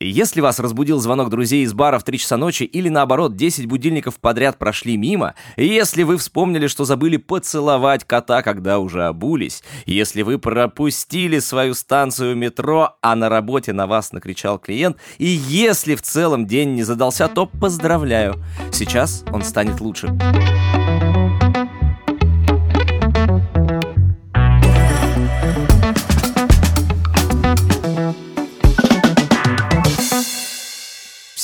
Если вас разбудил звонок друзей из бара в 3 часа ночи или наоборот 10 будильников подряд прошли мимо, если вы вспомнили, что забыли поцеловать кота, когда уже обулись, если вы пропустили свою станцию метро, а на работе на вас накричал клиент, и если в целом день не задался, то поздравляю, сейчас он станет лучше.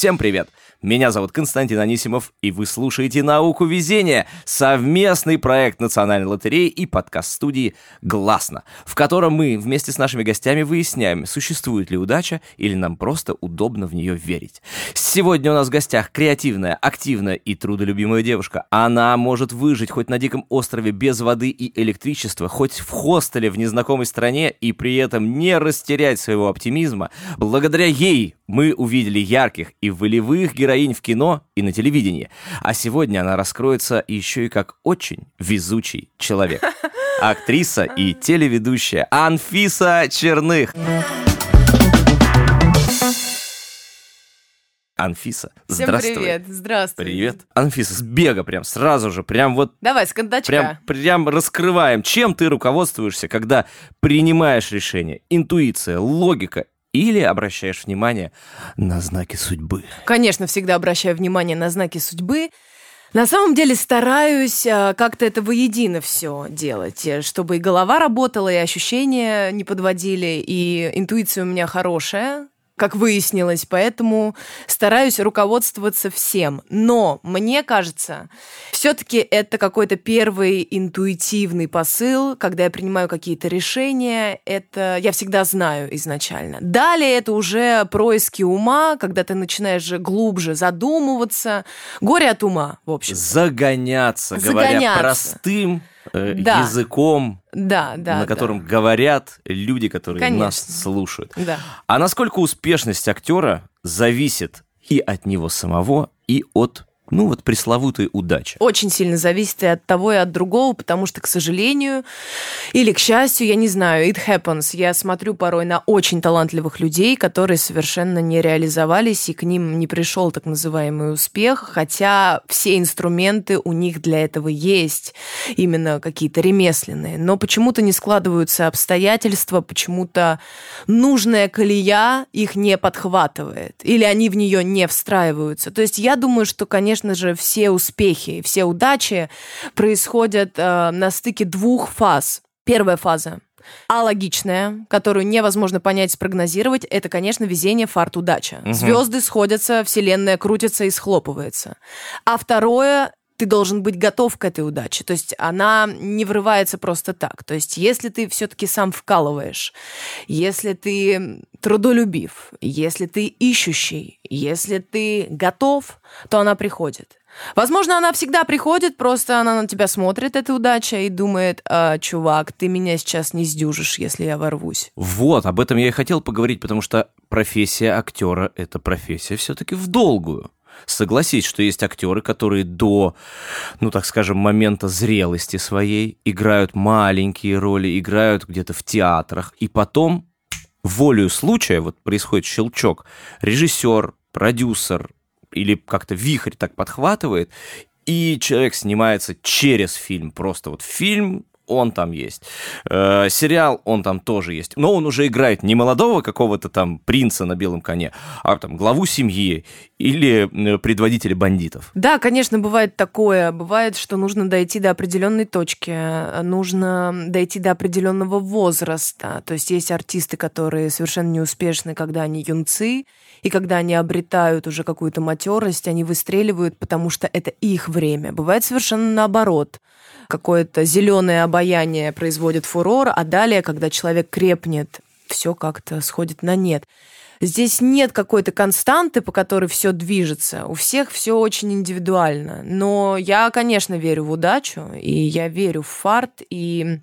Всем привет! Меня зовут Константин Анисимов, и вы слушаете «Науку везения» — совместный проект Национальной лотереи и подкаст-студии «Гласно», в котором мы вместе с нашими гостями выясняем, существует ли удача или нам просто удобно в нее верить. Сегодня у нас в гостях креативная, активная и трудолюбимая девушка. Она может выжить хоть на диком острове без воды и электричества, хоть в хостеле в незнакомой стране и при этом не растерять своего оптимизма. Благодаря ей мы увидели ярких и волевых героинь в кино и на телевидении. А сегодня она раскроется еще и как очень везучий человек. Актриса и телеведущая Анфиса Черных. Анфиса, Всем здравствуй. привет, здравствуй. Привет. Анфиса, с бега прям сразу же, прям вот Давай, с кондачка. Прям, прям раскрываем, чем ты руководствуешься, когда принимаешь решение. Интуиция, логика или обращаешь внимание на знаки судьбы? Конечно, всегда обращаю внимание на знаки судьбы. На самом деле стараюсь а, как-то это воедино все делать, э, чтобы и голова работала, и ощущения не подводили, и интуиция у меня хорошая, как выяснилось, поэтому стараюсь руководствоваться всем. Но мне кажется, все-таки это какой-то первый интуитивный посыл, когда я принимаю какие-то решения, это я всегда знаю изначально. Далее это уже происки ума, когда ты начинаешь же глубже задумываться. Горе от ума, в общем. Загоняться, говоря Загоняться. простым э, Да. языком, Да, да. на да. котором говорят люди, которые Конечно. нас слушают. Да. А насколько успешность актера зависит и от него самого, и от, ну вот, пресловутой удачи? Очень сильно зависит и от того, и от другого, потому что, к сожалению, или к счастью, я не знаю, it happens. Я смотрю порой на очень талантливых людей, которые совершенно не реализовались, и к ним не пришел так называемый успех, хотя все инструменты у них для этого есть, именно какие-то ремесленные. Но почему-то не складываются обстоятельства, почему-то нужная колея их не подхватывает, или они в нее не встраиваются. То есть я думаю, что, конечно же, все успехи, и все удачи происходят э, на стыке двух фаз. Первая фаза алогичная, которую невозможно понять, спрогнозировать, это, конечно, везение, фарт, удача. Мгм. Звезды сходятся, вселенная крутится и схлопывается. А второе ты должен быть готов к этой удаче. То есть она не врывается просто так. То есть если ты все-таки сам вкалываешь, если ты трудолюбив, если ты ищущий, если ты готов, то она приходит. Возможно, она всегда приходит, просто она на тебя смотрит, эта удача, и думает, «А, чувак, ты меня сейчас не сдюжишь, если я ворвусь. Вот, об этом я и хотел поговорить, потому что профессия актера – это профессия все-таки в долгую. Согласись, что есть актеры, которые до, ну так скажем, момента зрелости своей играют маленькие роли, играют где-то в театрах, и потом волею случая, вот происходит щелчок, режиссер, продюсер или как-то вихрь так подхватывает, и человек снимается через фильм, просто вот фильм, он там есть. Э, сериал, он там тоже есть. Но он уже играет не молодого какого-то там принца на белом коне, а там главу семьи или предводителя бандитов. Да, конечно, бывает такое. Бывает, что нужно дойти до определенной точки, нужно дойти до определенного возраста. То есть есть артисты, которые совершенно неуспешны, когда они юнцы, и когда они обретают уже какую-то матерость, они выстреливают, потому что это их время. Бывает совершенно наоборот. Какое-то зеленое обаяние производит фурор, а далее, когда человек крепнет, все как-то сходит на нет. Здесь нет какой-то константы, по которой все движется. У всех все очень индивидуально. Но я, конечно, верю в удачу, и я верю в фарт, и,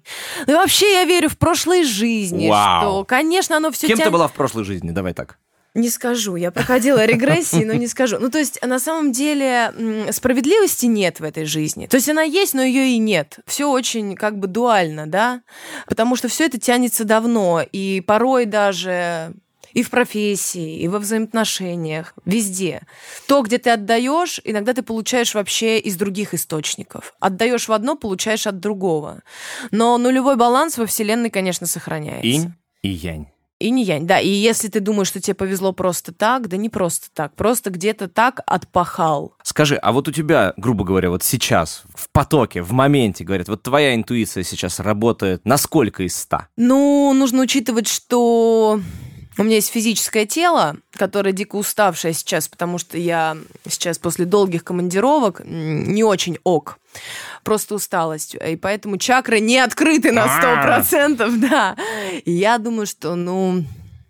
ну, и вообще я верю в прошлые жизни, Вау. что, конечно, оно все Кем ты была в прошлой жизни? Давай так. Не скажу, я проходила регрессии, но не скажу. Ну, то есть, на самом деле, справедливости нет в этой жизни. То есть, она есть, но ее и нет. Все очень как бы дуально, да? Потому что все это тянется давно, и порой даже И в профессии, и во взаимоотношениях, везде. То, где ты отдаешь, иногда ты получаешь вообще из других источников. Отдаешь в одно, получаешь от другого. Но нулевой баланс во Вселенной, конечно, сохраняется. Инь и янь. И не янь, да. И если ты думаешь, что тебе повезло просто так, да не просто так. Просто где-то так отпахал. Скажи, а вот у тебя, грубо говоря, вот сейчас, в потоке, в моменте, говорят, вот твоя интуиция сейчас работает на сколько из ста? Ну, нужно учитывать, что у меня есть физическое тело, которое дико уставшее сейчас, потому что я сейчас после долгих командировок не очень ок. Просто усталость. И поэтому чакры не открыты на 100%, да. И я думаю, что, ну,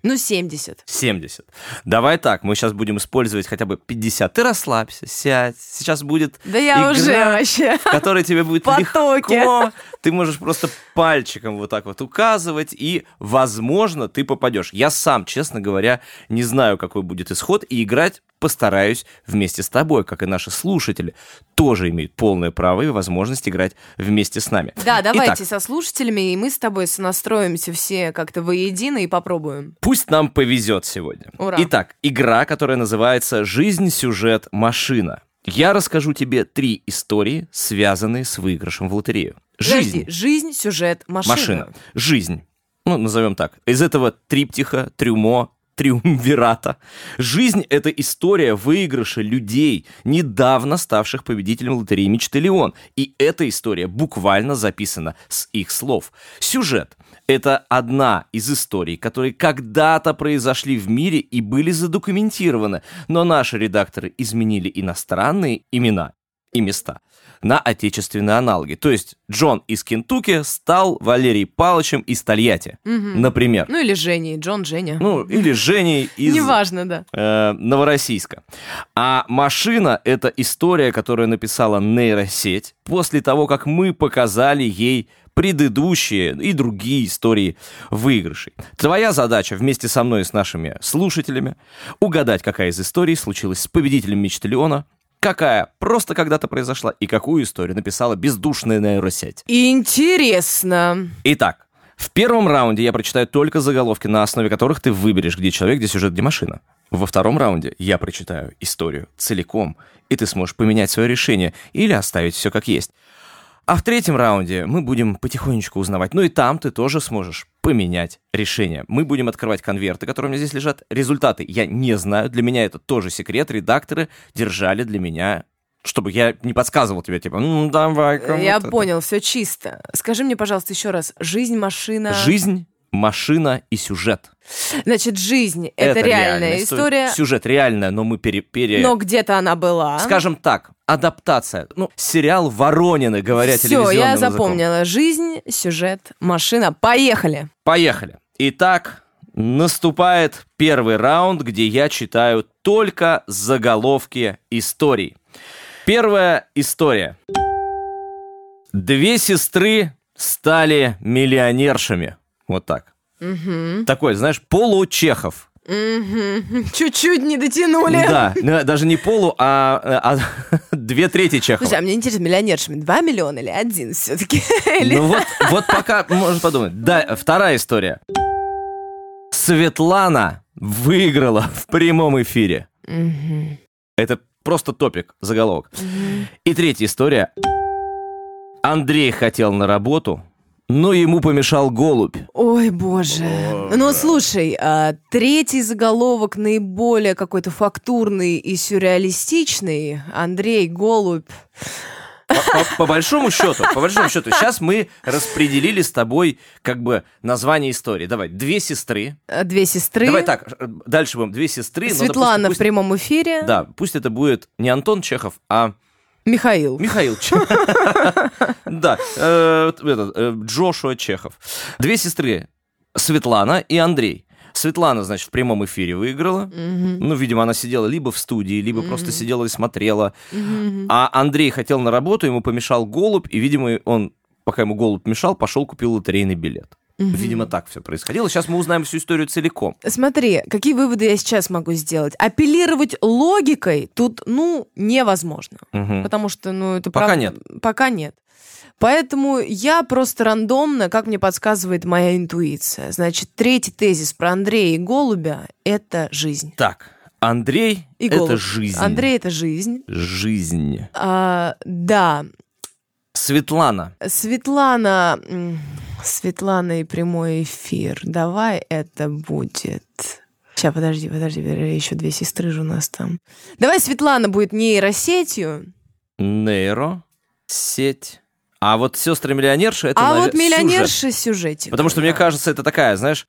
ну, 70. 70. Давай так, мы сейчас будем использовать хотя бы 50. Ты расслабься, сядь. Сейчас будет Да я игра, уже вообще. в которой тебе будет Потоке. легко. Ты можешь просто пальчиком вот так вот указывать, и, возможно, ты попадешь. Я сам, честно говоря, не знаю, какой будет исход, и играть постараюсь вместе с тобой, как и наши слушатели, тоже имеют полное право и возможность играть вместе с нами. Да, давайте Итак, со слушателями, и мы с тобой сонастроимся все как-то воедино и попробуем. Пусть нам повезет сегодня. Ура. Итак, игра, которая называется «Жизнь, сюжет, машина». Я расскажу тебе три истории, связанные с выигрышем в лотерею. Жизнь. Подожди, жизнь, сюжет, машина. Машина. Жизнь. Ну, назовем так. Из этого триптиха, трюмо, триумвирата. Жизнь — это история выигрыша людей, недавно ставших победителем лотереи «Мечты Леон». И эта история буквально записана с их слов. Сюжет — это одна из историй, которые когда-то произошли в мире и были задокументированы, но наши редакторы изменили иностранные имена и места на отечественные аналоги. То есть Джон из Кентукки стал Валерий Павловичем из Тольятти, например. Ну или Женей, Джон, Женя. Ну, или Женей из Неважно, да. э, Новороссийска. А «Машина» — это история, которую написала нейросеть после того, как мы показали ей предыдущие и другие истории выигрышей. Твоя задача вместе со мной и с нашими слушателями угадать, какая из историй случилась с победителем Мечты Леона, какая просто когда-то произошла и какую историю написала бездушная нейросеть. Интересно. Итак, в первом раунде я прочитаю только заголовки, на основе которых ты выберешь, где человек, где сюжет, где машина. Во втором раунде я прочитаю историю целиком, и ты сможешь поменять свое решение или оставить все как есть. А в третьем раунде мы будем потихонечку узнавать. Ну и там ты тоже сможешь поменять решение. Мы будем открывать конверты, которые у меня здесь лежат. Результаты я не знаю. Для меня это тоже секрет. Редакторы держали для меня чтобы я не подсказывал тебе, типа, ну, давай Я понял, все чисто. Скажи мне, пожалуйста, еще раз. Жизнь, машина. Жизнь, машина и сюжет. Значит, жизнь это, реальная история, Сюжет реальная, но мы пере... пере- но где-то она была. Скажем так, адаптация. Ну, сериал Воронины, говоря Все, телевизионным я языком. запомнила. Жизнь, сюжет, машина. Поехали. Поехали. Итак, наступает первый раунд, где я читаю только заголовки историй. Первая история. Две сестры стали миллионершами. Вот так. Такой, знаешь, получехов. Мгм. Чуть-чуть не дотянули. Да, даже не полу, а, а две трети Чехова. Слушай, а мне интересно, миллионершами 2 миллиона или один все-таки? Ну вот, вот пока можно подумать. Да, вторая история. Светлана выиграла в прямом эфире. Это просто топик, заголовок. И третья история. Андрей хотел на работу, но ему помешал голубь. Ой, боже. Ну, слушай, а, третий заголовок наиболее какой-то фактурный и сюрреалистичный. Андрей Голубь. По, по- по большому счету, по большому счету, сейчас мы распределили с тобой как бы название истории. Давай, две сестры. А, Две сестры. Давай так, э, дальше будем две сестры. но, Светлана допустим, в прямом эфире. пусть- Да, пусть это будет не Антон Чехов, а Михаил. Михаил Чехов. Да, э, э, Джошуа Чехов. Две сестры, Светлана и Андрей. Светлана, значит, в прямом эфире выиграла. Ну, видимо, она сидела либо в студии, либо просто сидела и смотрела. А Андрей хотел на работу, ему помешал голубь, и, видимо, он, пока ему голубь мешал, пошел купил лотерейный билет. Видимо, так все происходило. Сейчас мы узнаем всю историю целиком. Смотри, какие выводы я сейчас могу сделать. Апеллировать логикой тут, ну, невозможно. Мгм. Потому что, ну, это Пока правда- нет. Пока нет. Поэтому я просто рандомно, как мне подсказывает моя интуиция. Значит, третий тезис про Андрея и Голубя – это жизнь. Так, Андрей это голубь. жизнь. Андрей – это жизнь. Жизнь. А, да, Светлана. Светлана, Светлана и прямой эфир. Давай это будет. Сейчас, подожди, подожди, еще две сестры же у нас там. Давай Светлана будет нейросетью, Нейро. Сеть. А вот сестры-миллионерши это а наве- вот сюжет. миллионерша сюжетик. Потому что, мне кажется, это такая, знаешь,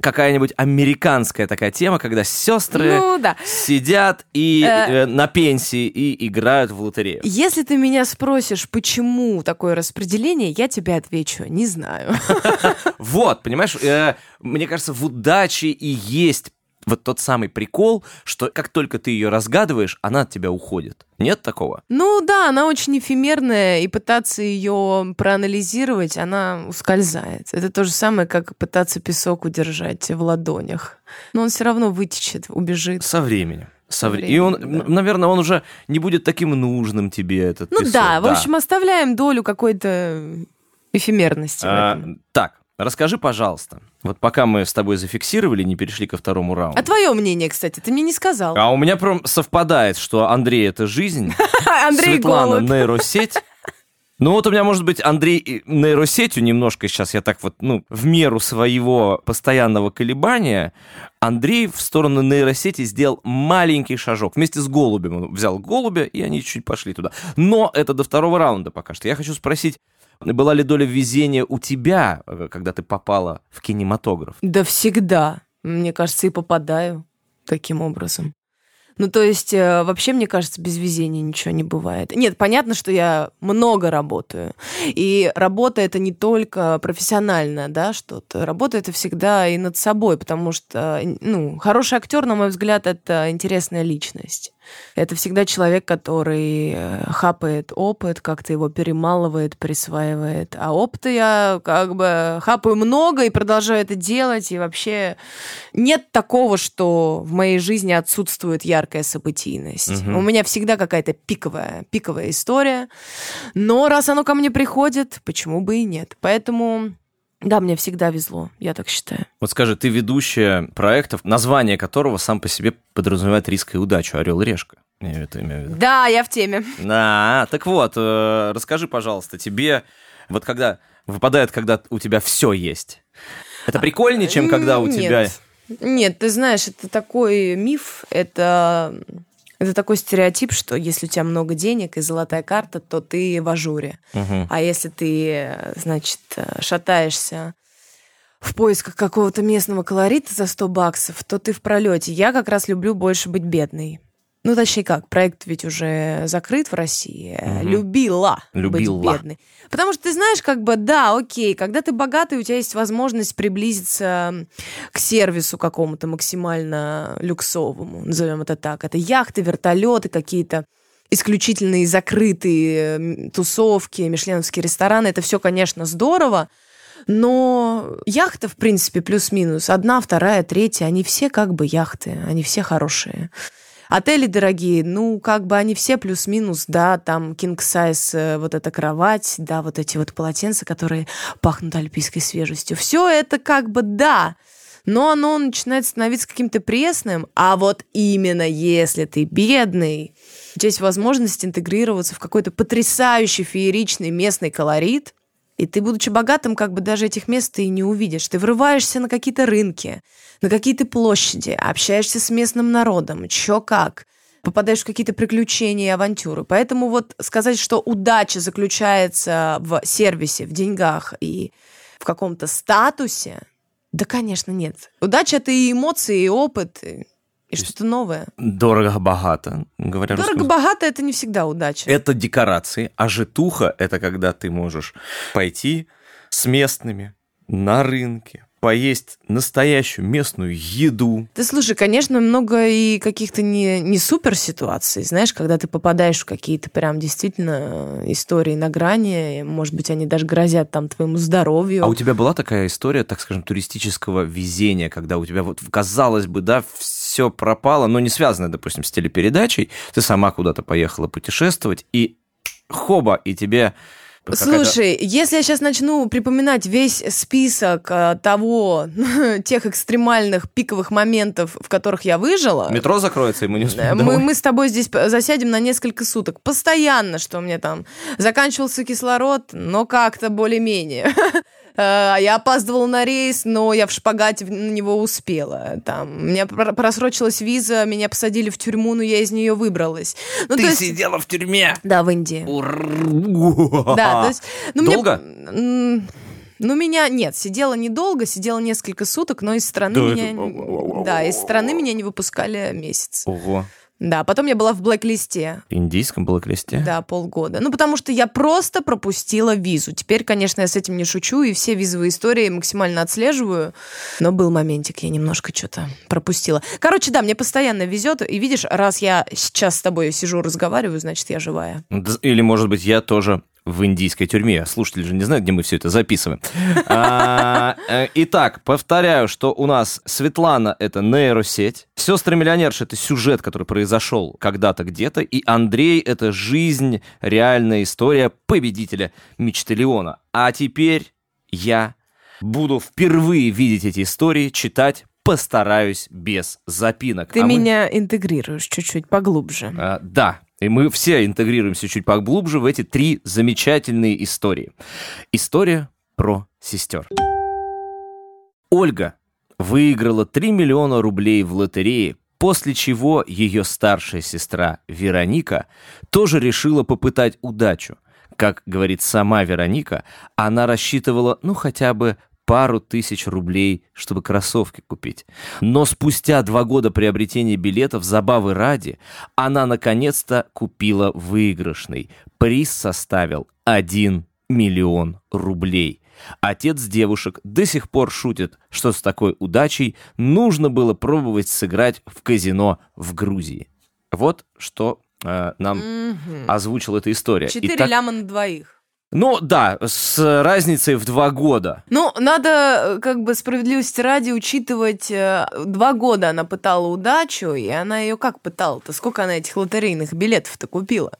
какая-нибудь американская такая тема, когда сестры Ну да. сидят и Э. э, на пенсии и играют в лотерею. Если ты меня спросишь, почему такое распределение, я тебе отвечу, не знаю. Вот, понимаешь, э, мне кажется, в удаче и есть вот тот самый прикол, что как только ты ее разгадываешь, она от тебя уходит. Нет такого? Ну да, она очень эфемерная, и пытаться ее проанализировать, она ускользает. Это то же самое, как пытаться песок удержать в ладонях. Но он все равно вытечет, убежит. Со временем. Со вре- временем, И он, да. наверное, он уже не будет таким нужным тебе, этот Ну песок. да, в общем, оставляем долю какой-то эфемерности в А, этом. так, расскажи, пожалуйста, вот пока мы с тобой зафиксировали, не перешли ко второму раунду. А твое мнение, кстати, ты мне не сказал. А у меня прям совпадает, что Андрей — это жизнь, Андрей Светлана — нейросеть. Ну вот у меня, может быть, Андрей нейросетью немножко сейчас я так вот, ну, в меру своего постоянного колебания, Андрей в сторону нейросети сделал маленький шажок. Вместе с голубем он взял голубя, и они чуть пошли туда. Но это до второго раунда пока что. Я хочу спросить, была ли доля везения у тебя, э, когда ты попала в кинематограф? Да всегда. Мне кажется, и попадаю таким образом. Ну, то есть, э, вообще, мне кажется, без везения ничего не бывает. Нет, понятно, что я много работаю. И работа это не только профессиональное, да, что-то. Работа это всегда и над собой, потому что, ну, хороший актер, на мой взгляд, это интересная личность. Это всегда человек, который э, хапает опыт, как-то его перемалывает, присваивает. А опыта я как бы хапаю много и продолжаю это делать. И вообще нет такого, что в моей жизни отсутствует яркая событийность. Мгм. У меня всегда какая-то пиковая, пиковая история. Но раз оно ко мне приходит, почему бы и нет? Поэтому... Да, мне всегда везло, я так считаю. Вот скажи, ты ведущая проектов, название которого сам по себе подразумевает риск и удачу, орел и решка. Я это имею в виду. Да, я в теме. Да, так вот, э, расскажи, пожалуйста, тебе вот когда выпадает, когда у тебя все есть. Это прикольнее, чем когда у Нет. тебя... Нет, ты знаешь, это такой миф, это, это такой стереотип, что если у тебя много денег и золотая карта, то ты в ажуре. Мгм. А если ты, значит, шатаешься в поисках какого-то местного колорита за 100 баксов, то ты в пролете. Я как раз люблю больше быть бедной. Ну, точнее как, проект ведь уже закрыт в России. Мгм. Любила, Любила. быть бедной. Потому что ты знаешь, как бы, да, окей, когда ты богатый, у тебя есть возможность приблизиться к сервису какому-то максимально люксовому, назовем это так. Это яхты, вертолеты, какие-то исключительные закрытые тусовки, мишленовские рестораны. Это все, конечно, здорово, но яхта, в принципе, плюс-минус. Одна, вторая, третья, они все как бы яхты, они все хорошие. Отели дорогие, ну, как бы они все плюс-минус, да, там king size, э, вот эта кровать, да, вот эти вот полотенца, которые пахнут альпийской свежестью. Все это как бы да, но оно начинает становиться каким-то пресным, а вот именно если ты бедный, есть возможность интегрироваться в какой-то потрясающий фееричный местный колорит, и ты, будучи богатым, как бы даже этих мест ты и не увидишь. Ты врываешься на какие-то рынки, на какие-то площади, общаешься с местным народом, чё как, попадаешь в какие-то приключения и авантюры. Поэтому вот сказать, что удача заключается в сервисе, в деньгах и в каком-то статусе, да, конечно, нет. Удача — это и эмоции, и опыт, и, и что-то новое. Дорого-богато, говоря Дорого-богато — это не всегда удача. Это декорации, а житуха — это когда ты можешь пойти с местными на рынке, поесть настоящую местную еду. Да слушай, конечно, много и каких-то не, не супер ситуаций, знаешь, когда ты попадаешь в какие-то прям действительно истории на грани, может быть, они даже грозят там твоему здоровью. А у тебя была такая история, так скажем, туристического везения, когда у тебя вот, казалось бы, да, все пропало, но не связано, допустим, с телепередачей, ты сама куда-то поехала путешествовать, и хоба, и тебе Слушай, если я сейчас начну припоминать весь список э, того, тех экстремальных пиковых моментов, в которых я выжила... Метро закроется, и мы не успеем мы, мы с тобой здесь засядем на несколько суток. Постоянно, что у меня там заканчивался кислород, но как-то более-менее. Э, я опаздывала на рейс, но я в шпагате на него успела. Там, у меня просрочилась виза, меня посадили в тюрьму, но я из нее выбралась. Ну, Ты есть... сидела в тюрьме? Да, в Индии. Да, то есть... Ну, Долго? Мне... Ну, меня нет, сидела недолго, сидела несколько суток, но из страны да, меня. Это... Да, из страны меня не выпускали месяц. Ого. Да, потом я была в блэк-листе. Индийском блэк-листе? Да, полгода. Ну, потому что я просто пропустила визу. Теперь, конечно, я с этим не шучу, и все визовые истории максимально отслеживаю. Но был моментик, я немножко что-то пропустила. Короче, да, мне постоянно везет. И видишь, раз я сейчас с тобой сижу, разговариваю, значит, я живая. Или, может быть, я тоже в индийской тюрьме. Слушатели же не знают, где мы все это записываем. А, э, итак, повторяю, что у нас Светлана — это нейросеть, сестры-миллионерши — это сюжет, который произошел когда-то где-то, и Андрей — это жизнь, реальная история победителя мечты Леона. А теперь я буду впервые видеть эти истории, читать, постараюсь без запинок. Ты а меня мы... интегрируешь чуть-чуть поглубже. А, да, и мы все интегрируемся чуть поглубже в эти три замечательные истории. История про сестер. Ольга выиграла 3 миллиона рублей в лотерее, после чего ее старшая сестра Вероника тоже решила попытать удачу. Как говорит сама Вероника, она рассчитывала, ну, хотя бы пару тысяч рублей, чтобы кроссовки купить. Но спустя два года приобретения билетов забавы ради, она наконец-то купила выигрышный. Приз составил 1 миллион рублей. Отец девушек до сих пор шутит, что с такой удачей нужно было пробовать сыграть в казино в Грузии. Вот что э, нам mm-hmm. озвучила эта история. Четыре Итак... ляма на двоих. Ну да, с разницей в два года. Ну, надо, э, как бы справедливости ради, учитывать, э, два года она пытала удачу, и она ее как пытала-то? Сколько она этих лотерейных билетов-то купила?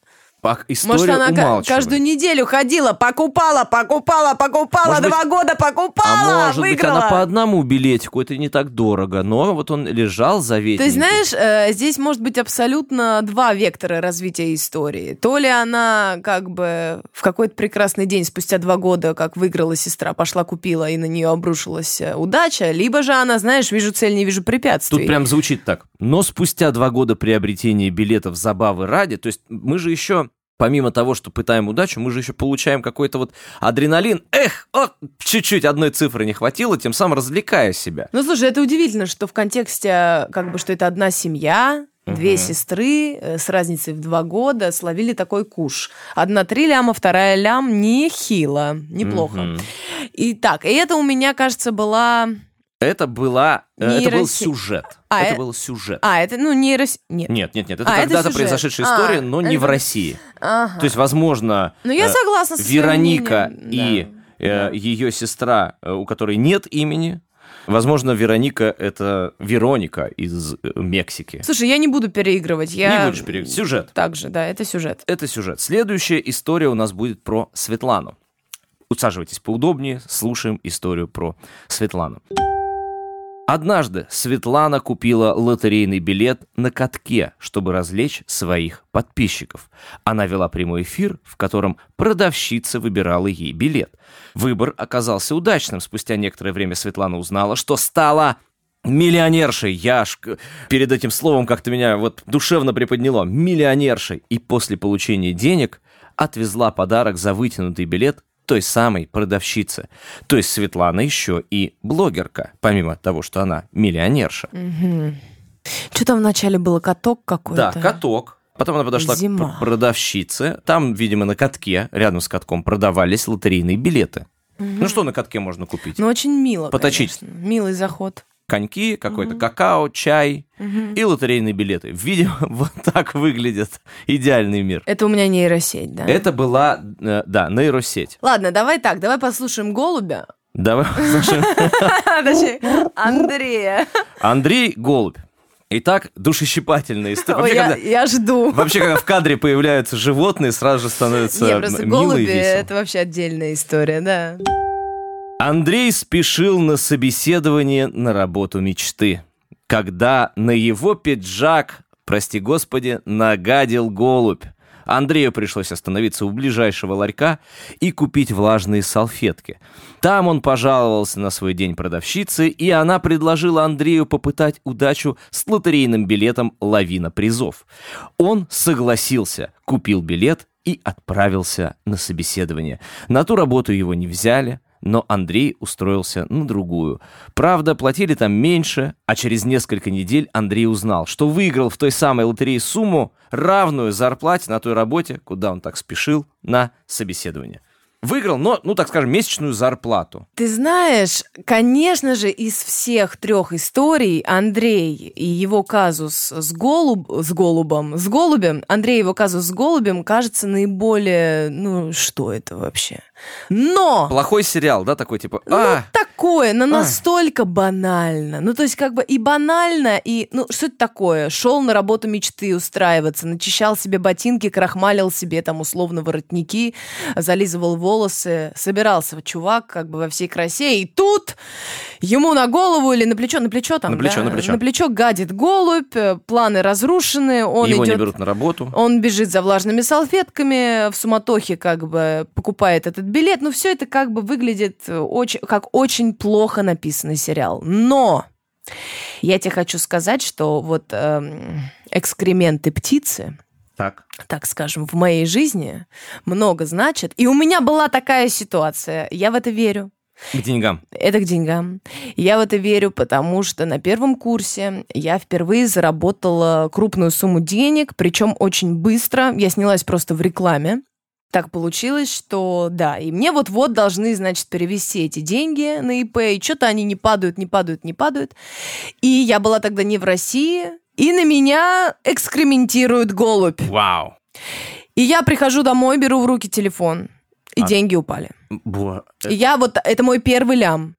История Может, она умалчивает. каждую неделю ходила, покупала, покупала, покупала, может два быть, года покупала, а может выиграла. быть, она по одному билетику, это не так дорого, но вот он лежал заветненький. Есть, знаешь, э, здесь может быть абсолютно два вектора развития истории. То ли она как бы в какой-то прекрасный день, спустя два года, как выиграла сестра, пошла купила, и на нее обрушилась э, удача, либо же она, знаешь, вижу цель, не вижу препятствий. Тут прям звучит так. Но спустя два года приобретения билетов забавы ради, то есть мы же еще помимо того, что пытаем удачу, мы же еще получаем какой-то вот адреналин. Эх, о, чуть-чуть одной цифры не хватило, тем самым развлекая себя. Ну, слушай, это удивительно, что в контексте, как бы, что это одна семья, Две угу. сестры э, с разницей в два года словили такой куш. Одна три ляма, вторая лям. Нехило, неплохо. Угу. И так, и это у меня, кажется, была это была, Нейроси... это был сюжет. А, это э... был сюжет. А, это, ну, нейрос... Нет. Нет, нет, нет. Это а, когда-то произошедшая история, а, но не это... в России. Ага. То есть, возможно, ну, я э, согласна с Вероника и да. э, ее сестра, э, у которой нет имени, Возможно, Вероника — это Вероника из Мексики. Слушай, я не буду переигрывать. Я... Не будешь переигрывать. Сюжет. Также, да, это сюжет. Это сюжет. Следующая история у нас будет про Светлану. Усаживайтесь поудобнее, слушаем историю про Светлану. Однажды Светлана купила лотерейный билет на катке, чтобы развлечь своих подписчиков. Она вела прямой эфир, в котором продавщица выбирала ей билет. Выбор оказался удачным. Спустя некоторое время Светлана узнала, что стала миллионершей. Я аж перед этим словом как-то меня вот душевно приподняло. Миллионершей. И после получения денег отвезла подарок за вытянутый билет той самой продавщицы. То есть Светлана еще и блогерка, помимо того, что она миллионерша. Угу. Что там вначале было, каток какой-то? Да, каток. Потом она подошла Зима. к продавщице. Там, видимо, на катке, рядом с катком, продавались лотерейные билеты. Ну что на катке можно купить? Ну, очень мило, Поточить. конечно. Милый заход. Коньки, какой-то какао, чай и лотерейные билеты. Видимо, вот так выглядит идеальный мир. Это у меня нейросеть, да? Это была, э, да, нейросеть. Ладно, давай так, давай послушаем голубя. Давай послушаем. Андрея. Андрей Голубь. Итак, душещипательная история. Вообще, я, когда- я жду. Вообще, когда в кадре появляются животные, сразу же становится Не, просто м- мило и голуби это вообще отдельная история, да. Андрей спешил на собеседование на работу мечты, когда на его пиджак, прости господи, нагадил голубь. Андрею пришлось остановиться у ближайшего ларька и купить влажные салфетки. Там он пожаловался на свой день продавщице, и она предложила Андрею попытать удачу с лотерейным билетом «Лавина призов». Он согласился, купил билет и отправился на собеседование. На ту работу его не взяли, но Андрей устроился на другую. Правда, платили там меньше, а через несколько недель Андрей узнал, что выиграл в той самой лотерее сумму, равную зарплате на той работе, куда он так спешил на собеседование. Выиграл, но, ну так скажем, месячную зарплату. Ты знаешь, конечно же, из всех трех историй Андрей и его казус с, голуб, с голубом, с голубем, Андрей и его казус с голубем кажется наиболее, ну, что это вообще? Но! Плохой сериал, да, такой типа, Ну, а, такое, но настолько банально. Ну, то есть, как бы и банально, и, ну, что это такое? Шел на работу мечты устраиваться, начищал себе ботинки, крахмалил себе там условно воротники, зализывал волосы, собирался чувак как бы во всей красе, и тут ему на голову или на плечо, на плечо там, На плечо, да? на плечо. На плечо гадит голубь, э, планы разрушены, он его не идет... берут на работу. Он бежит за влажными салфетками, в суматохе как бы покупает этот билет. Ну, все это как бы выглядит э, очень, как очень плохо написанный сериал. Но я тебе хочу сказать, что вот эм, экскременты птицы, Так. так скажем, в моей жизни много значат. И у меня была такая ситуация. Я в это верю. К деньгам. Это к деньгам. Я в это верю, потому что на первом курсе я впервые заработала крупную сумму денег, причем очень быстро. Я снялась просто в рекламе. Так получилось, что да, и мне вот-вот должны, значит, перевести эти деньги на ИП, и что-то они не падают, не падают, не падают. И я была тогда не в России, и на меня экскрементирует голубь. Вау. И я прихожу домой, беру в руки телефон, и А. деньги упали. Бо- И Я вот, это мой первый лям.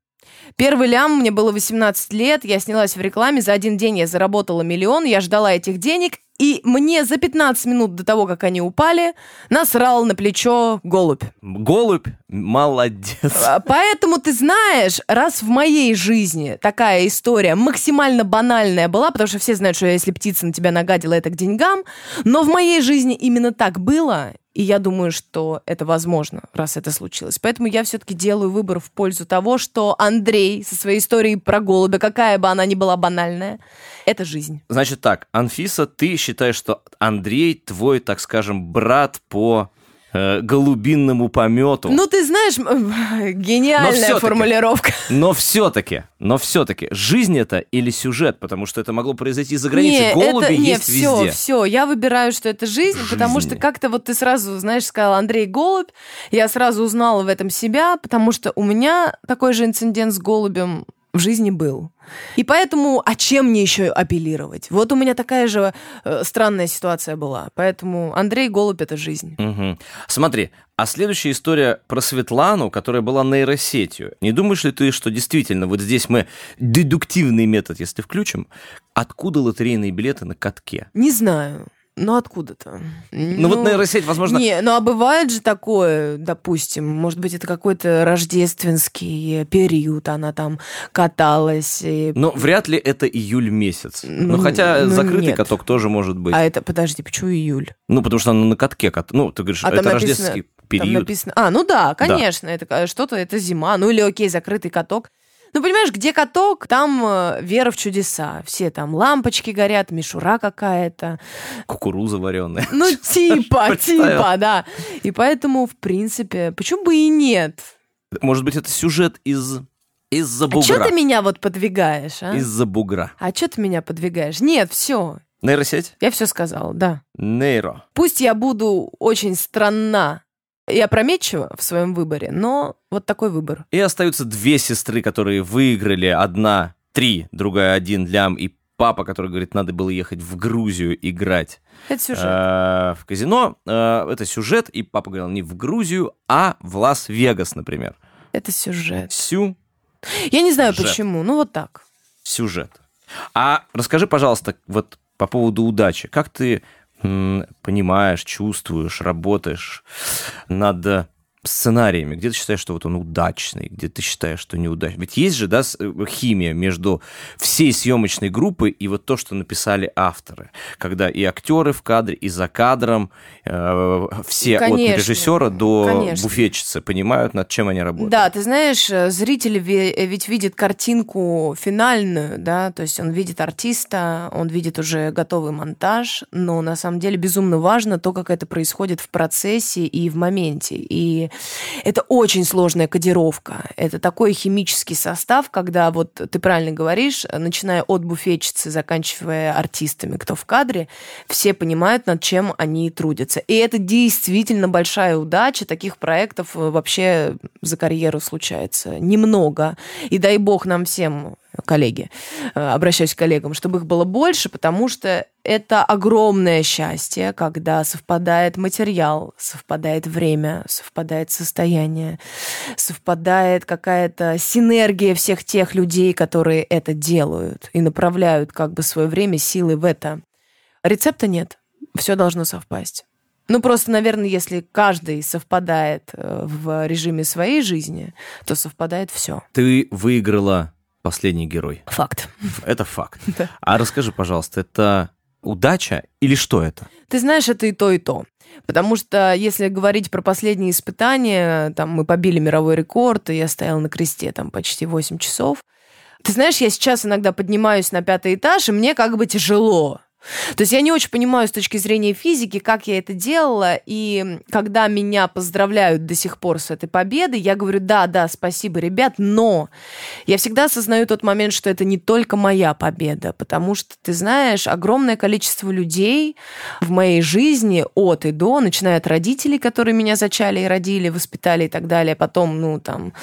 Первый лям, мне было 18 лет, я снялась в рекламе, за один день я заработала миллион, я ждала этих денег, и мне за 15 минут до того, как они упали, насрал на плечо голубь. Голубь молодец. А, Поэтому ты знаешь, раз в моей жизни такая история максимально банальная была, потому что все знают, что если птица на тебя нагадила, это к деньгам, но в моей жизни именно так было, и я думаю, что это возможно, раз это случилось. Поэтому я все-таки делаю выбор в пользу того, что Андрей со своей историей про голубя, какая бы она ни была банальная, это жизнь. Значит так, Анфиса, ты считаешь, что Андрей твой, так скажем, брат по э, голубинному помету. Ну, ты знаешь, Но гениальная всё-таки. формулировка. Но все-таки, но все-таки, жизнь это или сюжет, потому что это могло произойти за границей. Не, Голуби это, не, есть все, везде. все, я выбираю, что это жизнь, потому что Жизнь. как-то вот ты сразу, знаешь, сказал Андрей Голубь, я сразу узнала в этом себя, потому что у меня такой же инцидент с голубем в жизни был. И поэтому, а чем мне еще апеллировать? Вот у меня такая же э, странная ситуация была. Поэтому Андрей Голубь это жизнь. Мгм. Смотри, а следующая история про Светлану, которая была нейросетью. Не думаешь ли ты, что действительно вот здесь мы дедуктивный метод, если включим, откуда лотерейные билеты на катке? Не знаю. Ну, откуда-то? Ну, вот нейросеть, возможно... Не, ну а бывает же такое, допустим, может быть, это какой-то рождественский период, она там каталась. и- Но вряд ли это июль месяц. Ну, Ну, хотя ну, закрытый нет. каток тоже может быть. А это, подожди, почему июль? Ну, потому что она на катке кат... Ну, ты говоришь, А это там написано- рождественский Там период. написано... А, ну да, конечно, это ка- что-то, это зима, ну или окей, закрытый каток. Ну, понимаешь, где каток, там э, вера в чудеса. Все там лампочки горят, мишура какая-то. Кукуруза вареная. Ну, типа, типа, да. И поэтому, в принципе, почему бы и нет? Может быть, это сюжет из... Из-за А что бугра. ты меня вот подвигаешь, а? Из-за бугра. А что ты меня подвигаешь? Нет, все. Нейросеть? Я все сказала, да. Нейро. Пусть я буду очень странна и опрометчиво в своем выборе, но вот такой выбор. И остаются две сестры, которые выиграли. Одна три, другая один лям, и папа, который говорит, надо было ехать в Грузию играть. Это сюжет. э, в казино. Э, Это сюжет, и папа говорил не в Грузию, а в Лас-Вегас, например. Это сюжет. Сю Я не знаю Сюжет. почему, ну вот так. сюжет. А расскажи, пожалуйста, вот по поводу удачи. Как ты понимаешь, чувствуешь, работаешь над сценариями? Где ты считаешь, что вот он удачный, где ты считаешь, что неудачный? Ведь есть же, да, э, химия между всей съемочной группой и вот то, что написали авторы. Когда и актеры в кадре, и за кадром, э, все Конечно. от режиссера до Конечно. буфетчицы понимают, над чем они работают. Да, ты знаешь, э, зритель э, ведь видит картинку финальную, да, то есть он видит артиста, он видит уже готовый монтаж, но на самом деле безумно важно то, как это происходит в процессе и в моменте. И это очень сложная кодировка. Это такой химический состав, когда вот ты правильно говоришь, начиная от буфетчицы, заканчивая артистами, кто в кадре, все понимают, над чем они трудятся. И это действительно большая удача. Таких проектов э, вообще за карьеру случается немного. И дай бог нам всем, коллеги, э, обращаюсь к коллегам, чтобы их было больше, потому что это огромное счастье, когда совпадает материал, совпадает время, совпадает состояние, совпадает какая-то синергия всех тех людей, которые это делают и направляют как бы свое время, силы в это. Рецепта нет. Все должно совпасть. Ну, просто, наверное, если каждый совпадает э, в режиме своей жизни, то совпадает все. Ты выиграла «Последний герой». Факт. Это факт. Да. А расскажи, пожалуйста, это удача или что это? Ты знаешь, это и то, и то. Потому что если говорить про последние испытания, там мы побили мировой рекорд, и я стояла на кресте там почти 8 часов. Ты знаешь, я сейчас иногда поднимаюсь на пятый этаж, и мне как бы тяжело. То есть я не очень понимаю с точки зрения физики, как я это делала, и когда меня поздравляют до сих пор с этой победой, я говорю, да, да, спасибо, ребят, но я всегда осознаю тот момент, что это не только моя победа, потому что, ты знаешь, огромное количество людей в моей жизни от и до, начиная от родителей, которые меня зачали и родили, воспитали и так далее, потом, ну, там,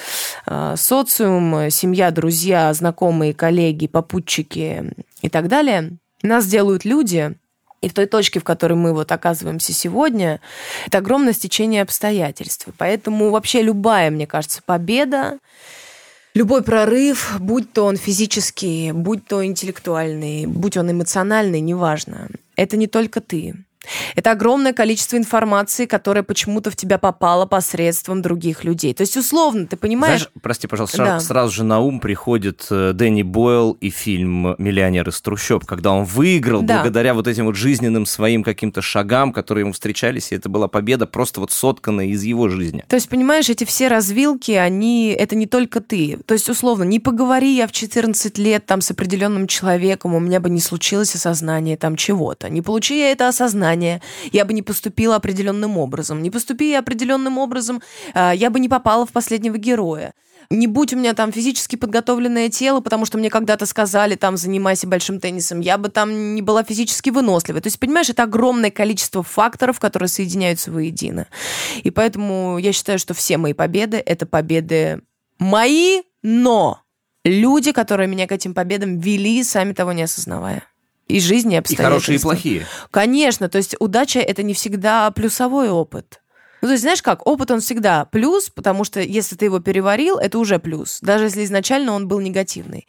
э, социум, семья, друзья, знакомые, коллеги, попутчики и так далее, нас делают люди, и в той точке, в которой мы вот оказываемся сегодня, это огромное стечение обстоятельств. Поэтому вообще любая, мне кажется, победа, любой прорыв, будь то он физический, будь то интеллектуальный, будь он эмоциональный, неважно, это не только ты. Это огромное количество информации, которая почему-то в тебя попала посредством других людей. То есть, условно, ты понимаешь... Знаешь, прости, пожалуйста, Да. сразу, же на ум приходит э, Дэнни Бойл и фильм «Миллионер из трущоб», когда он выиграл Да. благодаря вот этим вот жизненным своим каким-то шагам, которые ему встречались, и это была победа просто вот сотканная из его жизни. То есть, понимаешь, эти все развилки, они, это не только ты. То есть, условно, не поговори я в 14 лет там с определенным человеком, у меня бы не случилось осознание там чего-то. Не получи я это осознание, я бы не поступила определенным образом. Не поступи я определенным образом, а, я бы не попала в последнего героя. Не будь у меня там физически подготовленное тело, потому что мне когда-то сказали, там, занимайся большим теннисом, я бы там не была физически выносливой. То есть, понимаешь, это огромное количество факторов, которые соединяются воедино. И поэтому я считаю, что все мои победы — это победы мои, но люди, которые меня к этим победам вели, сами того не осознавая. И жизни, и И обстоятельства. хорошие, и плохие. Конечно, то есть удача это не всегда плюсовой опыт. Ну, то есть, знаешь как, опыт он всегда плюс, потому что если ты его переварил, это уже плюс, даже если изначально он был негативный.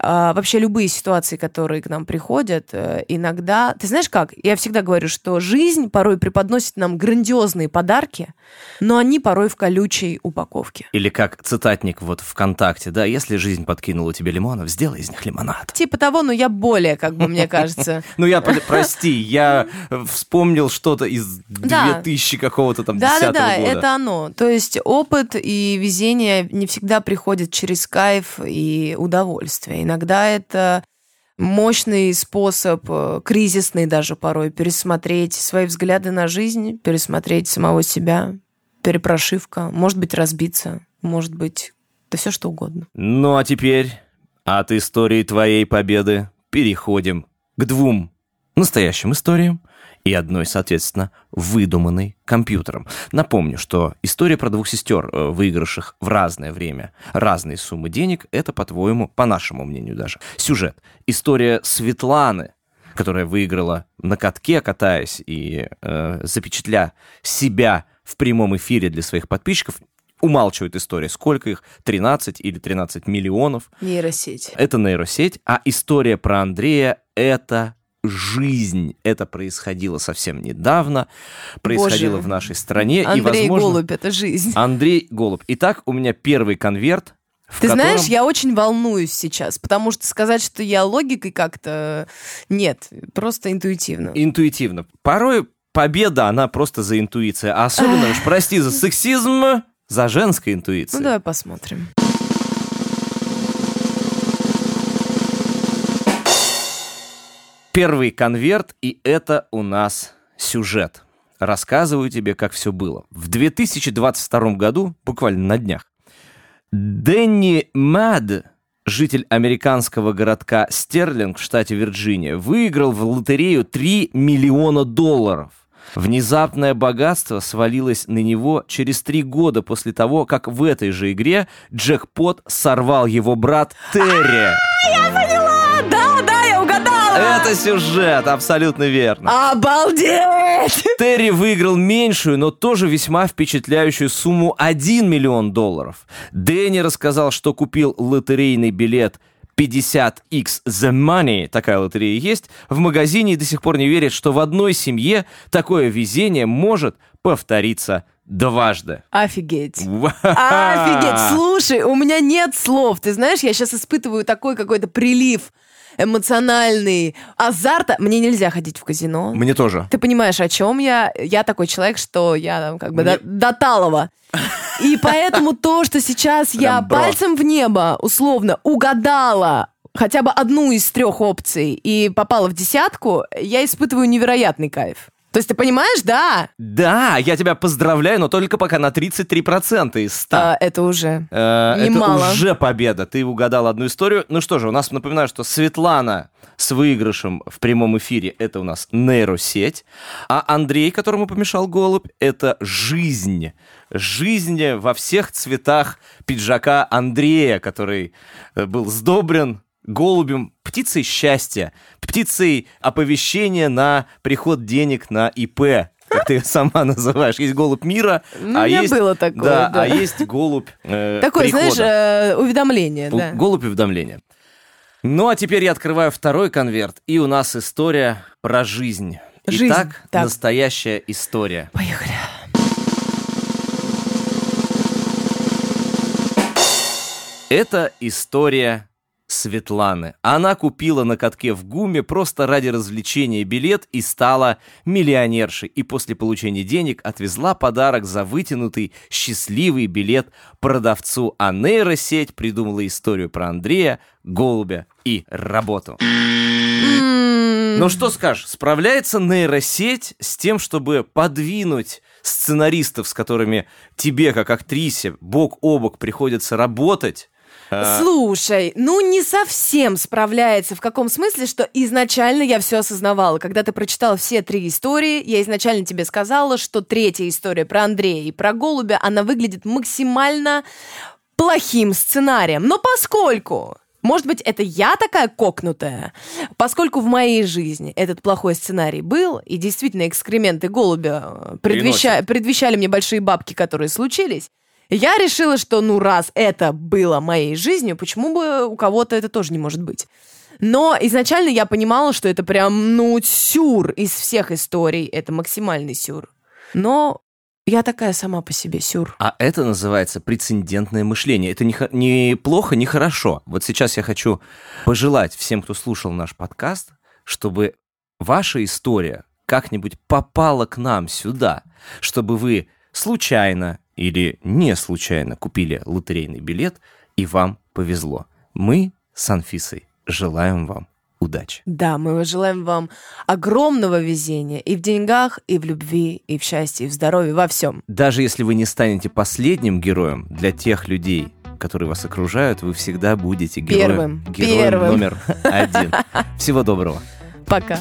А, вообще любые ситуации, которые к нам приходят, э, иногда... Ты знаешь как? Я всегда говорю, что жизнь порой преподносит нам грандиозные подарки, но они порой в колючей упаковке. Или как цитатник вот ВКонтакте, да, если жизнь подкинула тебе лимонов, сделай из них лимонад. Типа того, но я более, как бы, мне кажется. Ну, я, прости, я вспомнил что-то из Да. 2000 какого-то там Да, 10 да, да, года. это оно. То есть опыт и везение не всегда приходят через кайф и удовольствие. Иногда это мощный способ, э, кризисный даже порой, пересмотреть свои взгляды на жизнь, пересмотреть самого себя, перепрошивка, может быть, разбиться, может быть, да все что угодно. Ну, а теперь от истории твоей победы переходим к двум настоящим историям и одной, соответственно, выдуманной компьютером. Напомню, что история про двух сестер, э, выигравших в разное время разные суммы денег, это, по-твоему, по нашему мнению даже, сюжет. История Светланы, которая выиграла на катке, катаясь и э, запечатля себя в прямом эфире для своих подписчиков, умалчивает история, сколько их, 13 или 13 миллионов. Нейросеть. Это нейросеть, а история про Андрея — это жизнь. Это происходило совсем недавно, происходило Боже. в нашей стране. Андрей и, возможно, Голубь, это жизнь. Андрей Голубь. Итак, у меня первый конверт, в Ты котором- знаешь, я очень волнуюсь сейчас, потому что сказать, что я логикой как-то... Нет, просто интуитивно. интуитивно. Порой победа, она просто за интуицией. А особенно, уж прости за сексизм, за женской интуицией. Ну, давай посмотрим. Первый конверт, и это у нас сюжет. Рассказываю тебе, как все было. В 2022 году, буквально на днях, Дэнни Мад, житель американского городка Стерлинг в штате Вирджиния, выиграл в лотерею 3 миллиона долларов. Внезапное богатство свалилось на него через три года после того, как в этой же игре джекпот сорвал его брат Терри. А, я угадала! Это сюжет, абсолютно верно. Обалдеть! Терри выиграл меньшую, но тоже весьма впечатляющую сумму 1 миллион долларов. Дэнни рассказал, что купил лотерейный билет 50x The Money, такая лотерея есть, в магазине и до сих пор не верит, что в одной семье такое везение может повториться дважды. Офигеть. Офигеть. Слушай, у меня нет слов. Ты знаешь, я сейчас испытываю такой какой-то прилив эмоциональный азарта. Мне нельзя ходить в казино. Мне тоже. Ты понимаешь, о чем я? Я такой человек, что я там, как бы Мне- до, до талого. И поэтому то, что сейчас я пальцем в небо, условно, угадала хотя бы одну из трех опций и попала в десятку, я испытываю невероятный кайф. То есть ты понимаешь, да? Да, я тебя поздравляю, но только пока на 33% из 100. А, это уже. Э, Немало. Это уже победа. Ты угадал одну историю. Ну что же, у нас, напоминаю, что Светлана с выигрышем в прямом эфире — это у нас нейросеть. А Андрей, которому помешал голубь, это жизнь. Жизнь во всех цветах пиджака Андрея, который э, был сдобрен голубем, птицей счастья, птицей оповещения на приход денег на ИП, как ты сама называешь. Есть голубь мира, Ну, а есть, было такое, да, да. а есть голубь э, Такое, прихода. знаешь, э, уведомление, да. Голубь уведомления. Ну, а теперь я открываю второй конверт, и у нас история про жизнь. Жизнь, Итак, так. настоящая история. Поехали. Это история Светланы. Она купила на катке в ГУМе просто ради развлечения билет и стала миллионершей. И после получения денег отвезла подарок за вытянутый счастливый билет продавцу. А нейросеть придумала историю про Андрея, голубя и работу. Ну что скажешь, справляется нейросеть с тем, чтобы подвинуть сценаристов, с которыми тебе, как актрисе, бок о бок приходится работать? А, Слушай, ну не совсем справляется. В каком смысле, что изначально я все осознавала. Когда ты прочитала все три истории, я изначально тебе сказала, что третья история про Андрея и про голубя, она выглядит максимально плохим сценарием. Но поскольку может быть, это я такая кокнутая? Поскольку в моей жизни этот плохой сценарий был, и действительно экскременты голубя предвеща- предвещали мне большие бабки, которые случились, я решила, что ну раз это было моей жизнью, почему бы у кого-то это тоже не может быть? Но изначально я понимала, что это прям, ну, сюр из всех историй. Это максимальный сюр. Но я такая сама по себе сюр. А это называется прецедентное мышление. Это не, не плохо, не хорошо. Вот сейчас я хочу пожелать всем, кто слушал наш подкаст, чтобы ваша история как-нибудь попала к нам сюда, чтобы вы случайно или не случайно купили лотерейный билет, и вам повезло. Мы с Анфисой желаем вам удачи. Да, мы желаем вам огромного везения и в деньгах, и в любви, и в счастье, и в здоровье, во всем. Даже если вы не станете последним героем для тех людей, которые вас окружают, вы всегда будете героем, Первым, героем первым. номер один. Всего доброго. Пока.